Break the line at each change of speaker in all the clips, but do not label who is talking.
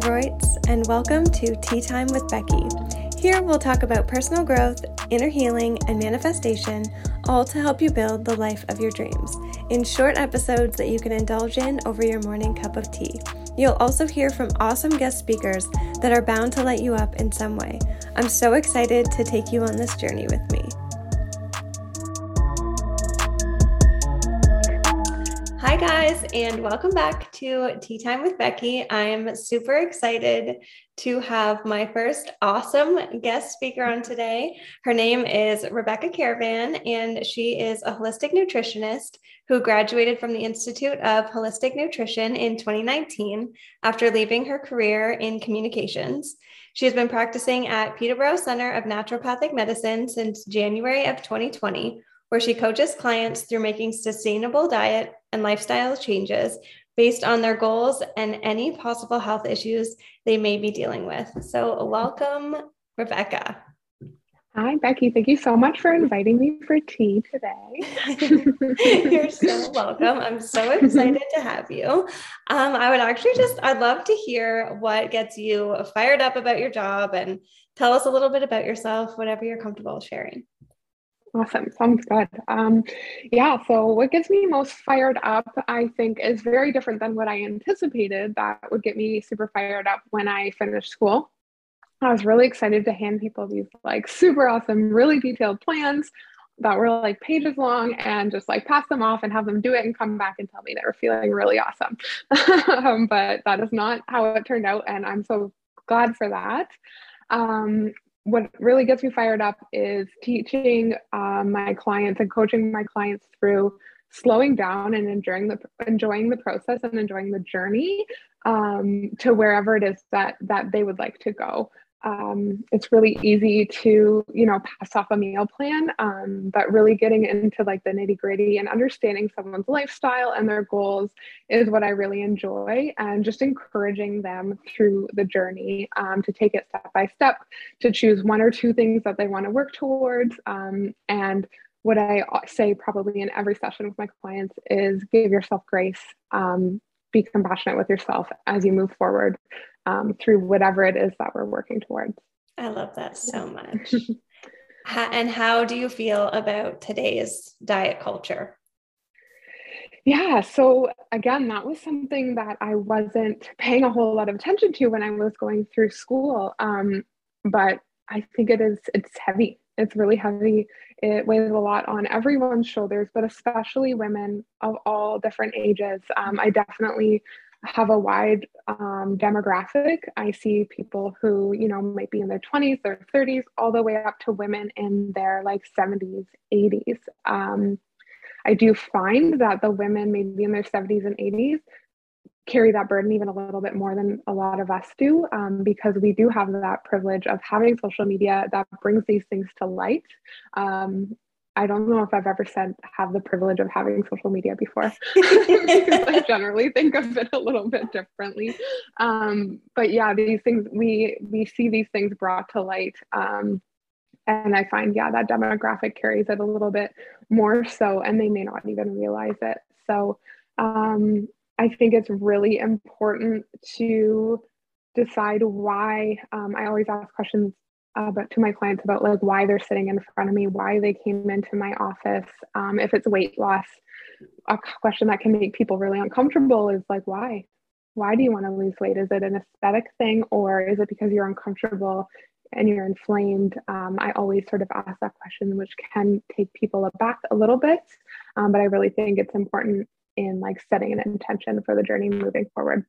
Reutz, and welcome to Tea Time with Becky. Here we'll talk about personal growth, inner healing, and manifestation, all to help you build the life of your dreams, in short episodes that you can indulge in over your morning cup of tea. You'll also hear from awesome guest speakers that are bound to light you up in some way. I'm so excited to take you on this journey with me. Hi, guys, and welcome back to Tea Time with Becky. I'm super excited to have my first awesome guest speaker on today. Her name is Rebecca Kerrivan, and she is a holistic nutritionist who graduated from the Institute of Holistic Nutrition in 2019 after leaving her career in communications. She has been practicing at Peterborough Center of Naturopathic Medicine since January of 2020 where she coaches clients through making sustainable diet and lifestyle changes based on their goals and any possible health issues they may be dealing with. So, welcome, Rebecca.
Hi, Becky. Thank you so much for inviting me for tea
today. You're so welcome. I'm so excited to have you. Um, I would actually just, I'd love to hear what gets you fired up about your job and tell us a little bit about yourself, whatever you're comfortable sharing.
Awesome. Sounds good. Um, yeah. So, what gets me most fired up, I think, is very different than what I anticipated that would get me super fired up when I finished school. I was really excited to hand people these like super awesome, really detailed plans that were like pages long and just like pass them off and have them do it and come back and tell me they were feeling really awesome. um, but that is not how it turned out. And I'm so glad for that. Um, what really gets me fired up is teaching um, my clients and coaching my clients through slowing down and enjoying the enjoying the process and enjoying the journey um, to wherever it is that that they would like to go um, it's really easy to you know pass off a meal plan um, but really getting into like the nitty gritty and understanding someone's lifestyle and their goals is what i really enjoy and just encouraging them through the journey um, to take it step by step to choose one or two things that they want to work towards um, and what i say probably in every session with my clients is give yourself grace um, be compassionate with yourself as you move forward um, through whatever it is that we're working towards.
I love that so much. how, and how do you feel about today's diet culture?
Yeah, so again, that was something that I wasn't paying a whole lot of attention to when I was going through school. Um, but I think it is, it's heavy. It's really heavy. It weighs a lot on everyone's shoulders, but especially women of all different ages. Um, I definitely have a wide um, demographic. I see people who, you know, might be in their 20s, their 30s, all the way up to women in their like 70s, 80s. Um, I do find that the women, maybe in their 70s and 80s, carry that burden even a little bit more than a lot of us do um, because we do have that privilege of having social media that brings these things to light um, I don't know if I've ever said have the privilege of having social media before. Because I generally think of it a little bit differently. Um, but yeah, these things we we see these things brought to light. Um, and I find yeah that demographic carries it a little bit more so, and they may not even realize it. So um, I think it's really important to decide why. Um, I always ask questions uh, but to my clients about like why they're sitting in front of me, why they came into my office. Um, if it's weight loss, a question that can make people really uncomfortable is like, why? Why do you want to lose weight? Is it an aesthetic thing or is it because you're uncomfortable and you're inflamed? Um, I always sort of ask that question, which can take people aback a little bit. Um, but I really think it's important in like setting an intention for the journey moving forward.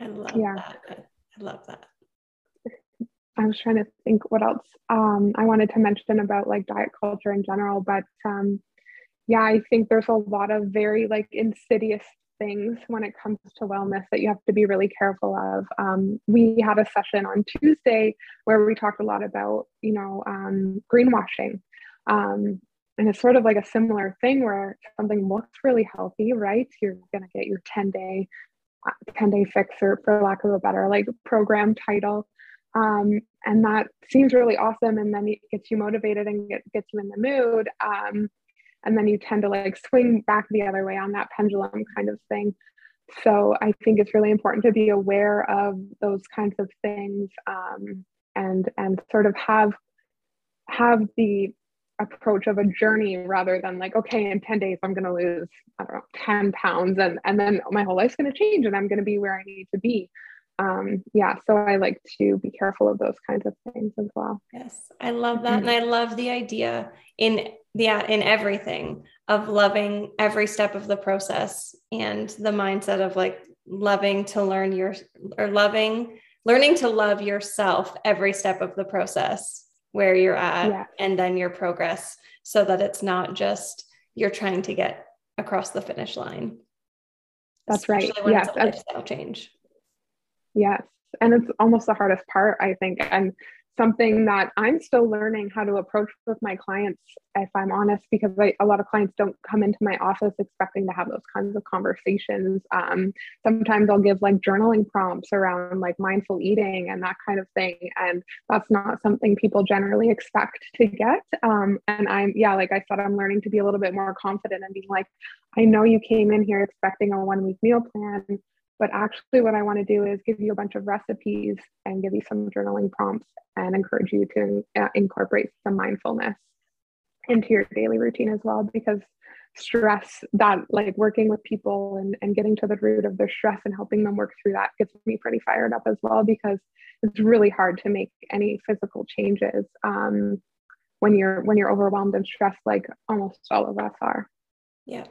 I love yeah. that. I love that.
I was trying to think what else um, I wanted to mention about like diet culture in general, but um, yeah, I think there's a lot of very like insidious things when it comes to wellness that you have to be really careful of. Um, we had a session on Tuesday where we talked a lot about, you know, um, greenwashing. Um, and it's sort of like a similar thing where something looks really healthy, right? You're going to get your 10 day, uh, 10 day fix or for lack of a better like program title. Um, and that seems really awesome. And then it gets you motivated and get, gets you in the mood. Um, and then you tend to like swing back the other way on that pendulum kind of thing. so I think it's really important to be aware of those kinds of things um, and and sort of have have the approach of a journey rather than like okay in 10 days i'm going to lose i don't know 10 pounds and and then my whole life's going to change and i'm going to be where i need to be um, yeah so i like to be careful of those kinds of things as well
yes i love that mm-hmm. and i love the idea in the in everything of loving every step of the process and the mindset of like loving to learn your or loving learning to love yourself every step of the process where you're at yeah. and then your progress so that it's not just you're trying to get across the finish line.
That's right. Yes.
lifestyle change.
Yes. And it's almost the hardest part, I think. And something that I'm still learning how to approach with my clients, if I'm honest, because I, a lot of clients don't come into my office expecting to have those kinds of conversations. Um, sometimes I'll give like journaling prompts around like mindful eating and that kind of thing. And that's not something people generally expect to get. Um, and I'm, yeah, like I said, I'm learning to be a little bit more confident and being like, I know you came in here expecting a one week meal plan but actually, what I want to do is give you a bunch of recipes and give you some journaling prompts and encourage you to uh, incorporate some mindfulness into your daily routine as well because stress that like working with people and, and getting to the root of their stress and helping them work through that gets me pretty fired up as well because it's really hard to make any physical changes um, when you're when you're overwhelmed and stressed like almost all of us are
yeah,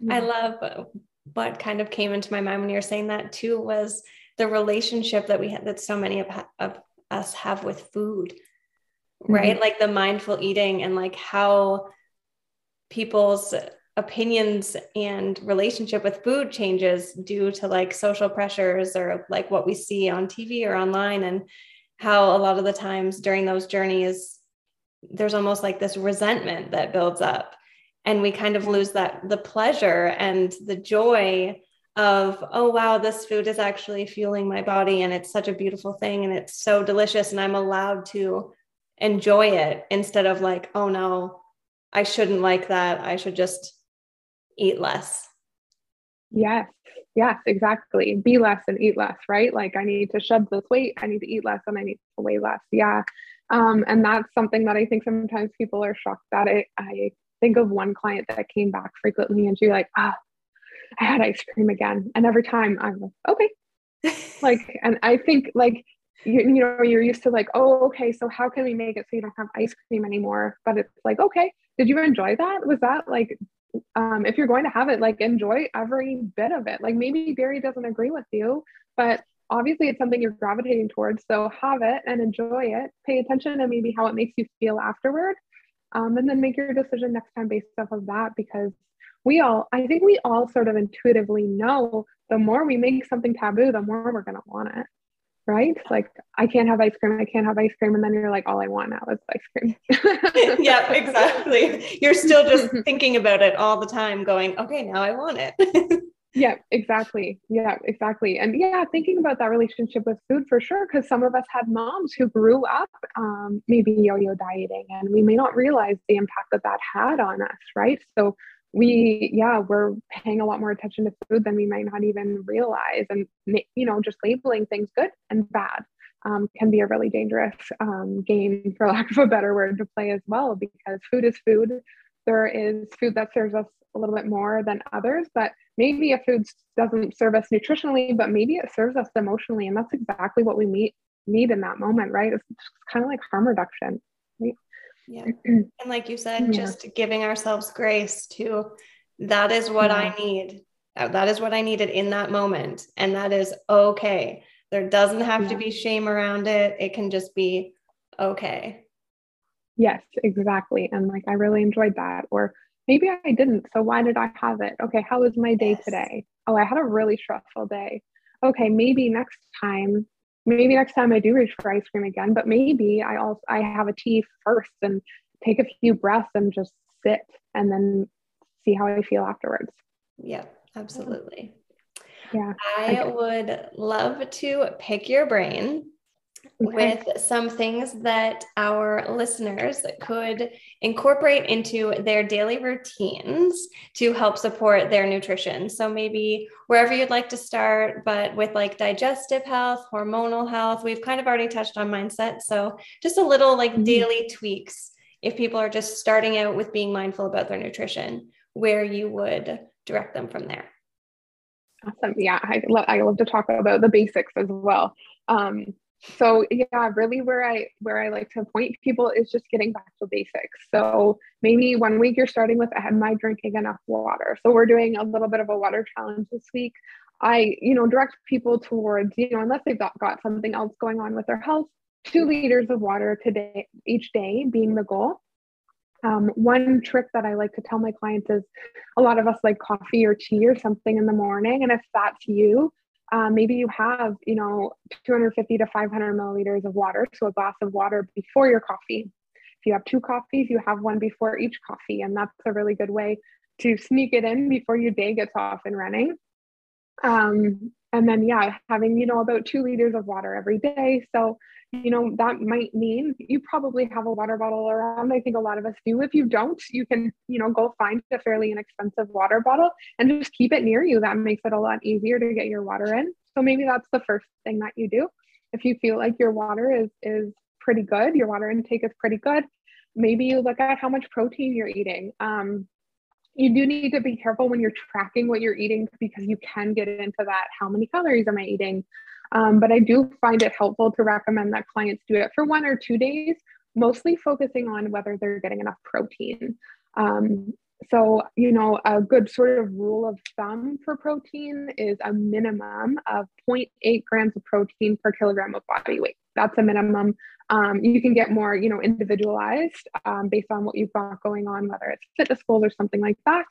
yeah. i love what kind of came into my mind when you were saying that too was the relationship that we had that so many of, of us have with food right mm-hmm. like the mindful eating and like how people's opinions and relationship with food changes due to like social pressures or like what we see on TV or online and how a lot of the times during those journeys there's almost like this resentment that builds up and we kind of lose that the pleasure and the joy of oh wow this food is actually fueling my body and it's such a beautiful thing and it's so delicious and i'm allowed to enjoy it instead of like oh no i shouldn't like that. I should just eat less.
Yes. Yes exactly. Be less and eat less right? Like i need to shed this weight. I need to eat less and i need to weigh less. Yeah. Um, and that's something that i think sometimes people are shocked at it i think of one client that came back frequently and she's like, ah, I had ice cream again. And every time I'm like, okay. like, and I think like, you, you know, you're used to like, oh, okay, so how can we make it so you don't have ice cream anymore? But it's like, okay, did you enjoy that? Was that like, um, if you're going to have it, like enjoy every bit of it. Like maybe Barry doesn't agree with you, but obviously it's something you're gravitating towards. So have it and enjoy it. Pay attention to maybe how it makes you feel afterward um, and then make your decision next time based off of that because we all i think we all sort of intuitively know the more we make something taboo the more we're going to want it right? Like i can't have ice cream i can't have ice cream and then you're like all i want now is ice cream.
Yeah exactly. You're still just thinking about it all the time going okay now i want it
yeah exactly. Yeah exactly. And yeah thinking about that relationship with food for sure because some of us had moms who grew up um, maybe yo-yo dieting and we may not realize the impact that that had on us right? So we yeah we're paying a lot more attention to food than we might not even realize and you know just labeling things good and bad um, can be a really dangerous um, game for lack of a better word to play as well because food is food there is food that serves us a little bit more than others, but maybe a food doesn't serve us nutritionally, but maybe it serves us emotionally. And that's exactly what we need, need in that moment, right? It's kind of like harm reduction. Right?
Yeah. and like you said, yeah. just giving ourselves grace to that is what yeah. I need. Uh, that is what I needed in that moment. And that is okay. There doesn't have yeah. to be shame around it. It can just be okay.
Yes, exactly. And like, I really enjoyed that. Or maybe I didn't. So why did I have it? Okay, how was my day yes. today? Oh, I had a really stressful day. Okay, maybe next time, maybe next time I do reach for ice cream again, but maybe I also I have a tea first and take a few breaths and just sit and then see how I feel afterwards.
Yeah, absolutely.
Yeah.
I would love to pick your brain with some things that our listeners could incorporate into their daily routines to help support their nutrition. So maybe wherever you'd like to start, but with like digestive health, hormonal health, we've kind of already touched on mindset. So just a little like mm-hmm. daily tweaks if people are just starting out with being mindful about their nutrition, where you would direct them from there.
Awesome. Yeah, I love, I love to talk about the basics as well. Um, so yeah really where i where i like to point people is just getting back to basics. So maybe one week you're starting with am i drinking enough water? So we're doing a little bit of a water challenge this week. I you know direct people towards you know unless they've got, got something else going on with their health two liters of water today each day being the goal. Um, one trick that I like to tell my clients is a lot of us like coffee or tea or something in the morning. And if that's you, um, maybe you have, you know, 250 to 500 milliliters of water, so a glass of water before your coffee. If you have two coffees, you have one before each coffee, and that's a really good way to sneak it in before your day gets off and running. Um, and then, yeah, having, you know, about two liters of water every day. So, you know, that might mean you probably have a water bottle around. I think a lot of us do. If you don't, you can, you know, go find a fairly inexpensive water bottle and just keep it near you. That makes it a lot easier to get your water in. So maybe that's the first thing that you do. If you feel like your water is is pretty good, your water intake is pretty good, maybe you look at how much protein you're eating. Um, you do need to be careful when you're tracking what you're eating because you can get into that how many calories am I eating? Um, but I do find it helpful to recommend that clients do it for one or two days, mostly focusing on whether they're getting enough protein. Um, so, you know, a good sort of rule of thumb for protein is a minimum of 0.8 grams of protein per kilogram of body weight. That's a minimum. Um, you can get more, you know, individualized um, based on what you've got going on, whether it's fitness goals or something like that,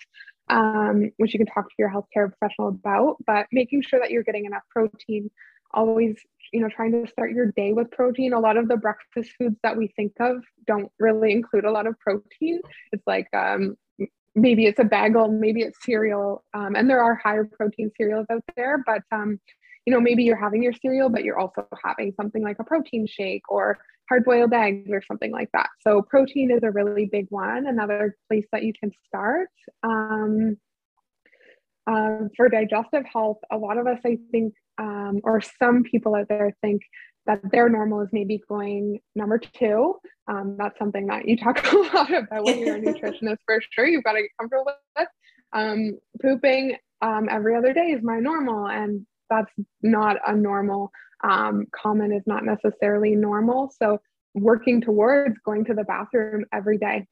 um, which you can talk to your healthcare professional about. But making sure that you're getting enough protein, always, you know, trying to start your day with protein. A lot of the breakfast foods that we think of don't really include a lot of protein. It's like um, maybe it's a bagel, maybe it's cereal, um, and there are higher protein cereals out there. But um, you know, maybe you're having your cereal, but you're also having something like a protein shake or hard boiled eggs or something like that. So protein is a really big one. Another place that you can start. Um, um, for digestive health, a lot of us, I think, um, or some people out there think that their normal is maybe going number two. Um, that's something that you talk a lot about when you're a nutritionist for sure. You've got to get comfortable with. Um, pooping um, every other day is my normal, and that's not a normal. Um, common is not necessarily normal. So working towards going to the bathroom every day.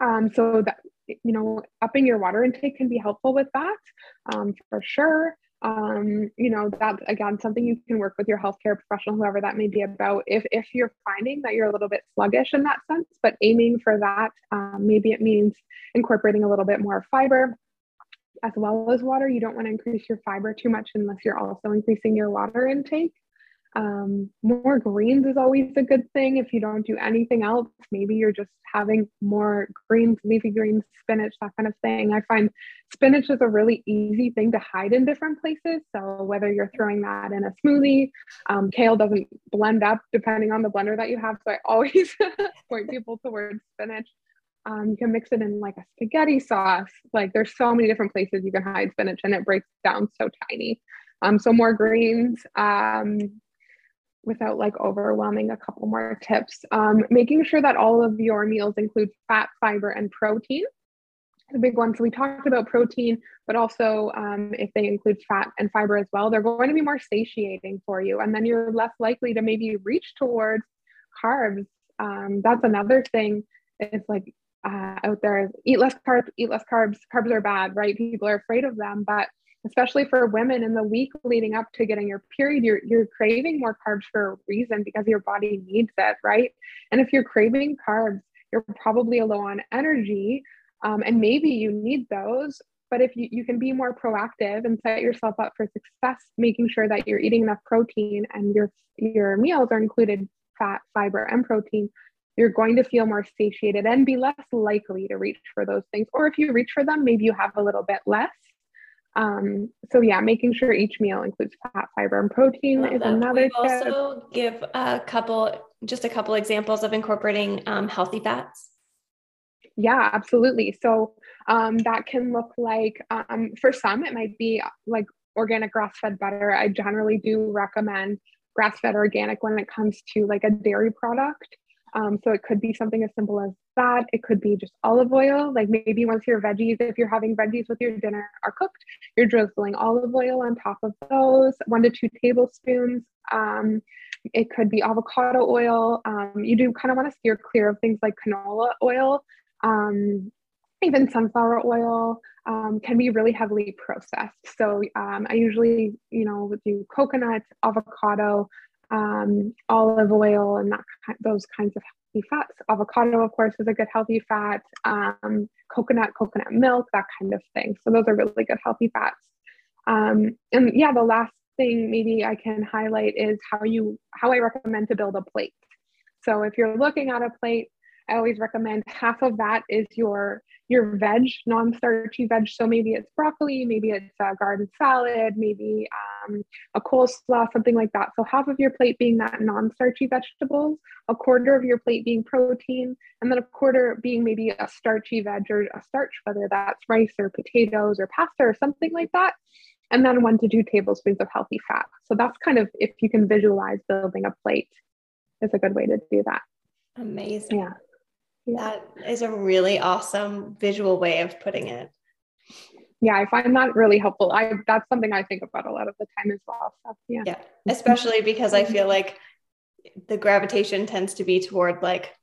Um, so that you know, upping your water intake can be helpful with that um, for sure um, you know, that's again something you can work with your healthcare professional, whoever that may be about. If if you're finding that you're a little bit sluggish in that sense, but aiming for that, um, maybe it means incorporating a little bit more fiber as well as water. You don't want to increase your fiber too much unless you're also increasing your water intake. Um, more greens is always a good thing. If you don't do anything else, maybe you're just having more greens, leafy greens, spinach, that kind of thing. I find spinach is a really easy thing to hide in different places. So whether you're throwing that in a smoothie, um, kale doesn't blend up depending on the blender that you have. So I always point people towards spinach. Um, you can mix it in like a spaghetti sauce. Like there's so many different places you can hide spinach and it breaks down so tiny. Um, so more greens. Um, without like overwhelming a couple more tips um, making sure that all of your meals include fat fiber and protein the big one so we talked about protein but also um, if they include fat and fiber as well they're going to be more satiating for you and then you're less likely to maybe reach towards carbs um, that's another thing it's like uh, out there. Eat less carbs eat less carbs. Carbs are bad right? People are afraid of them. But especially for women in the week leading up to getting your period you're you're craving more carbs for a reason because your body needs it right? And if you're craving carbs you're probably low on energy um, and maybe you need those. But if you, you can be more proactive and set yourself up for success making sure that you're eating enough protein and your your meals are included fat fiber and protein you're going to feel more satiated and be less likely to reach for those things or if you reach for them maybe you have a little bit less Um, so yeah, making sure each meal includes fat, fiber, and protein is that. another
we. Also, give a couple, just a couple examples of incorporating um, healthy fats.
Yeah, absolutely. So um, that can look like um, for some, it might be like organic grass-fed butter. I generally do recommend grass-fed organic when it comes to like a dairy product. Um, so it could be something as simple as that. It could be just olive oil. Like maybe once your veggies, if you're having veggies with your dinner are cooked, you're drizzling olive oil on top of those, one to two tablespoons. Um, it could be avocado oil. Um, you do kind of want to steer clear of things like canola oil. Um, even sunflower oil um, can be really heavily processed. So um, I usually, you know, do coconut, avocado, um, olive oil, and that those kinds of healthy fats. Avocado, of course, is a good healthy fat. Um, coconut, coconut milk, that kind of thing. So those are really good healthy fats. Um, and yeah, the last thing maybe I can highlight is how you how I recommend to build a plate. So if you're looking at a plate, I always recommend half of that is your your veg, non-starchy veg. So maybe it's broccoli, maybe it's a garden salad, maybe um, a coleslaw, something like that. So half of your plate being that non-starchy vegetables, a quarter of your plate being protein, and then a quarter being maybe a starchy veg or a starch, whether that's rice or potatoes or pasta or something like that. And then one to two tablespoons of healthy fat. So that's kind of if you can visualize building a plate is a good way to do that.
Amazing. Yeah. That is a really awesome visual way of putting it.
Yeah, I find that really helpful. I that's something I think about a lot of the time as well. So, yeah.
Yeah, especially because I feel like the gravitation tends to be toward like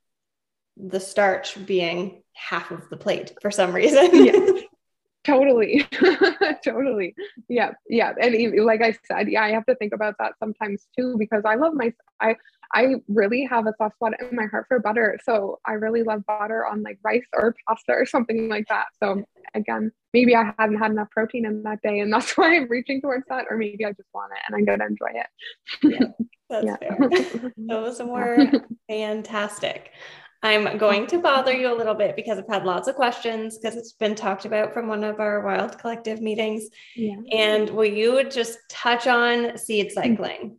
the starch being half of the plate for some reason.
yeah. Totally. totally. Yeah. Yeah. And like I said, yeah, I have to think about that sometimes too because I love my I I really have a soft spot in my heart for butter. So I really love butter on like rice or pasta or something like that. So again, maybe I hadn't had enough protein in that day and that's why I'm reaching towards that. Or maybe I just want it and I'm going to enjoy it.
yeah, that's yeah. fair. Those were fantastic. I'm going to bother you a little bit because I've had lots of questions because it's been talked about from one of our Wild Collective meetings. Yeah. And will you just touch on seed mm. cycling?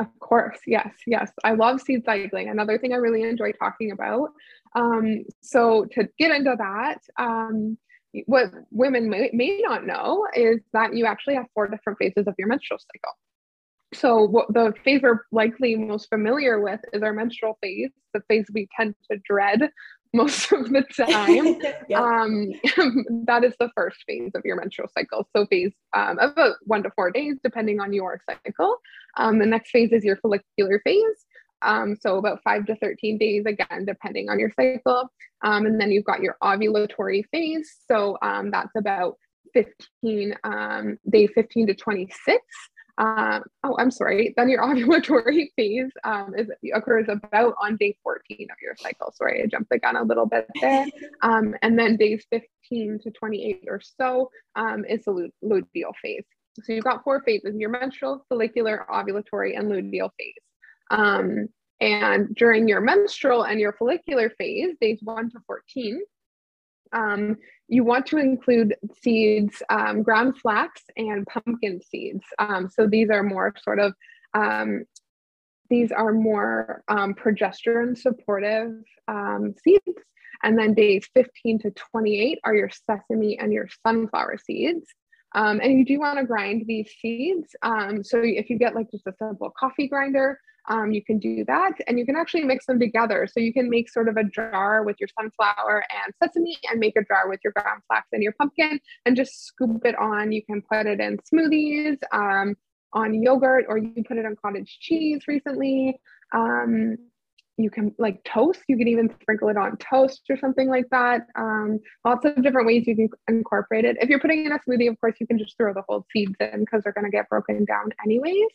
Of course, yes, yes. I love seed cycling. Another thing I really enjoy talking about. Um, so to get into that, um, what women may, may not know is that you actually have four different phases of your menstrual cycle. So what the phase we're likely most familiar with is our menstrual phase, the phase we tend to dread most of the time. yep. um, that is the first phase of your menstrual cycle. So phase um, about one to four days, depending on your cycle. Um, the next phase is your follicular phase. Um, so about five to 13 days, again, depending on your cycle. Um, and then you've got your ovulatory phase. So um, that's about 15, um, day 15 to 26. Um, oh, I'm sorry. Then your ovulatory phase um, is, occurs about on day 14 of your cycle. Sorry, I jumped the gun a little bit there. Um, and then days 15 to 28 or so um, is the luteal phase. So you've got four phases: your menstrual, follicular, ovulatory, and luteal phase. Um, and during your menstrual and your follicular phase, days 1 to 14, um, you want to include seeds, um, ground flax and pumpkin seeds. Um, so these are more sort of, um, these are more um, progesterone supportive um, seeds. And then days 15 to 28 are your sesame and your sunflower seeds. And you do want to grind these seeds. So if you get like just a simple coffee grinder, um, you can do that and you can actually mix them together. So you can make sort of a jar with your sunflower and sesame and make a jar with your ground flax and your pumpkin and just scoop it on. You can put it in smoothies, um, on yogurt, or you put it on cottage cheese recently. Um, you can like toast you can even sprinkle it on toast or something like that um, lots of different ways you can incorporate it if you're putting in a smoothie of course you can just throw the whole seeds in because they're going to get broken down anyways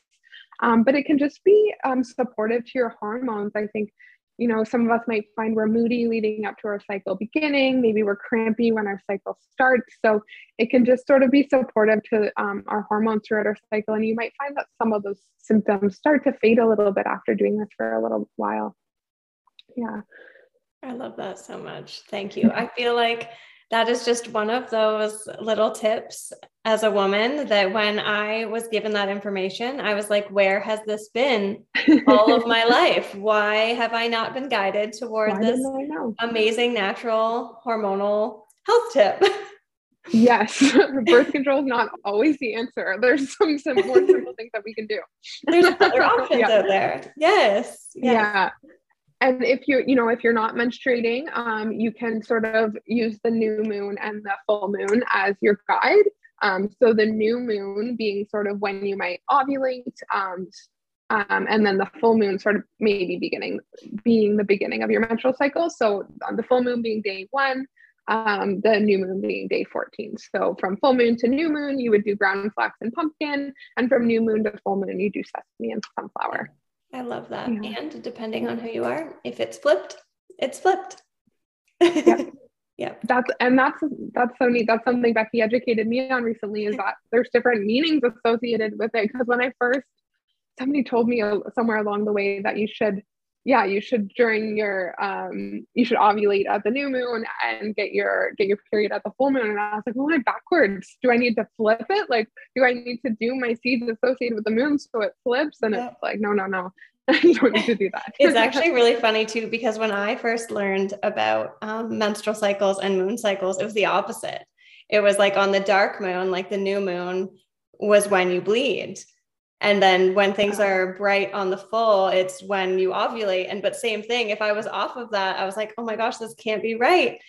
um, but it can just be um, supportive to your hormones. I think you know some of us might find we're moody leading up to our cycle beginning. Maybe we're crampy when our cycle starts. So it can just sort of be supportive to um, our hormones throughout our cycle. And you might find that some of those symptoms start to fade a little bit after doing this for a little while. Yeah.
I love that so much. Thank you. I feel like that is just one of those little tips as a woman that when I was given that information, I was like, where has this been all of my life? Why have I not been guided toward Why this amazing natural hormonal health tip?
Yes, birth control is not always the answer. There's some, some more simple things that we can do.
There's other options yeah. out there. Yes,
yes. Yeah. And if you're, you know, if you're not menstruating, um, you can sort of use the new moon and the full moon as your guide. Um, so the new moon being sort of when you might ovulate, um, um, and then the full moon sort of maybe beginning being the beginning of your menstrual cycle. So on the full moon being day one, um, the new moon being day 14. So from full moon to new moon, you would do ground flax and pumpkin, and from new moon to full moon, you do sesame and sunflower.
I love that. Yeah. And depending on who you are, if it's flipped, it's flipped.
Yeah. yeah. That's and that's that's so neat. That's something Becky educated me on recently is that there's different meanings associated with it. Because when I first somebody told me uh, somewhere along the way that you should yeah you should during your um you should ovulate at the new moon and get your get your period at the full moon. And i was like well am backwards. Do i need to flip it? Like do i need to do my seeds associated with the moon so it flips? And yeah. it's like no no no. You don't need to do that.
It's actually really funny too because when i first learned about um, menstrual cycles and moon cycles it was the opposite. It was like on the dark moon like the new moon was when you bleed and then when things are bright on the full it's when you ovulate. And but same thing if i was off of that i was like oh my gosh this can't be right.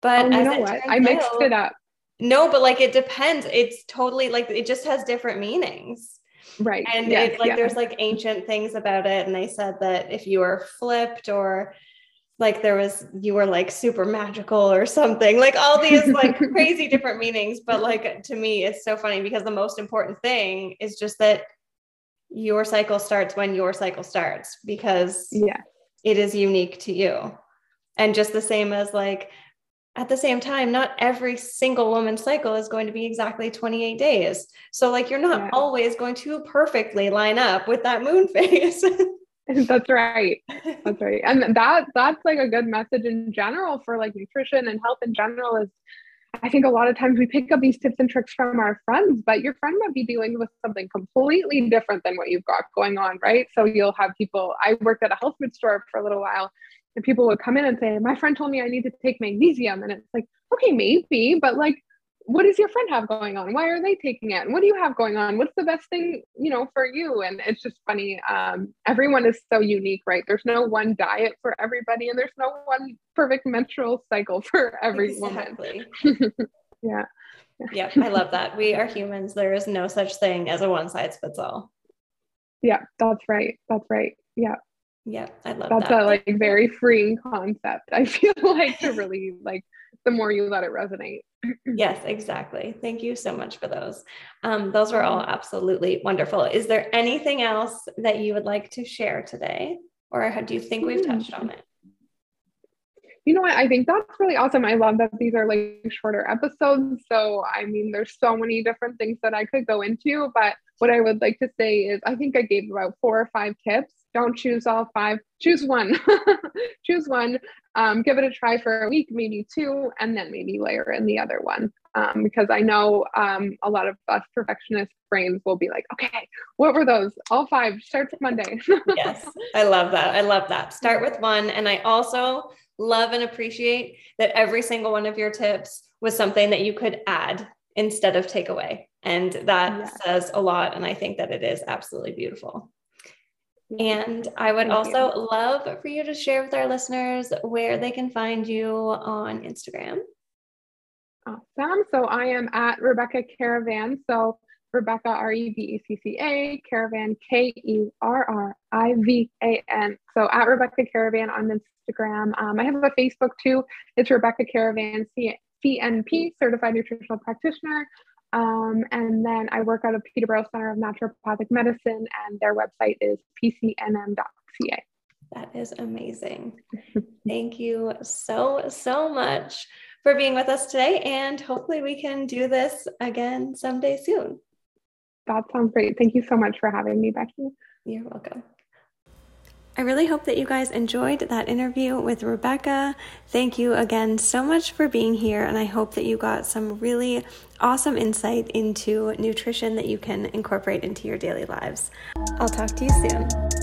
But
oh, you know what? i mixed out, it up.
No but like it depends. It's totally like it just has different meanings.
Right.
And yes, it's like yeah. there's like ancient things about it. And they said that if you were flipped or like there was you were like super magical or something like all these like crazy different meanings. But like to me it's so funny because the most important thing is just that your cycle starts when your cycle starts because
yeah.
it is unique to you. And just the same as like at the same time not every single woman's cycle is going to be exactly 28 days. So like you're not yeah. always going to perfectly line up with that moon phase.
That's right. That's right. And that that's like a good message in general for like nutrition and health in general is I think a lot of times we pick up these tips and tricks from our friends, but your friend might be dealing with something completely different than what you've got going on, right? So you'll have people, I worked at a health food store for a little while, and people would come in and say, My friend told me I need to take magnesium. And it's like, okay, maybe, but like what does your friend have going on? Why are they taking it? And what do you have going on? What's the best thing, you know, for you? And it's just funny. Um, everyone is so unique, right? There's no one diet for everybody, and there's no one perfect menstrual cycle for every exactly. woman. yeah.
yeah, I love that. We are humans. There is no such thing as a one size fits all.
Yeah, that's right. That's right. Yeah.
Yeah, I love that.
that's
that.
a like very freeing concept. I feel like to really like the more you let it resonate.
Yes, exactly. Thank you so much for those. Um, those were all absolutely wonderful. Is there anything else that you would like to share today, or do you think we've touched on it?
You know what? I think that's really awesome. I love that these are like shorter episodes. So, I mean, there's so many different things that I could go into, but what I would like to say is I think I gave about four or five tips don't choose all five. Choose one. Choose one. Um, give it a try for a week maybe two and then maybe layer in the other one. Um, because i know um, a lot of us perfectionist brains will be like okay what were those? All five. Start monday.
Yes. I love that. I love that. Start with one. And i also love and appreciate that every single one of your tips was something that you could add instead of take away. And that yes. says a lot. And i think that it is absolutely beautiful and I would Thank also you. love for you to share with our listeners where they can find you on Instagram.
Awesome. So I am at Rebecca Kerrivan. So Rebecca, R E B E C C A, Kerrivan, K E R R I V A N. So at Rebecca Kerrivan on Instagram. Um, I have a Facebook too. It's Rebecca Kerrivan, C- CNP, Certified Nutritional Practitioner. Um, and then I work out of Peterborough Center of Naturopathic Medicine, and their website is pcnm.ca.
That is amazing. Thank you so, so much for being with us today. And hopefully, we can do this again someday soon.
That sounds great. Thank you so much for having me, Becky.
You're welcome. I really hope that you guys enjoyed that interview with Rebecca. Thank you again so much for being here, and I hope that you got some really awesome insight into nutrition that you can incorporate into your daily lives. I'll talk to you soon.